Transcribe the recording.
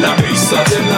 la risa de la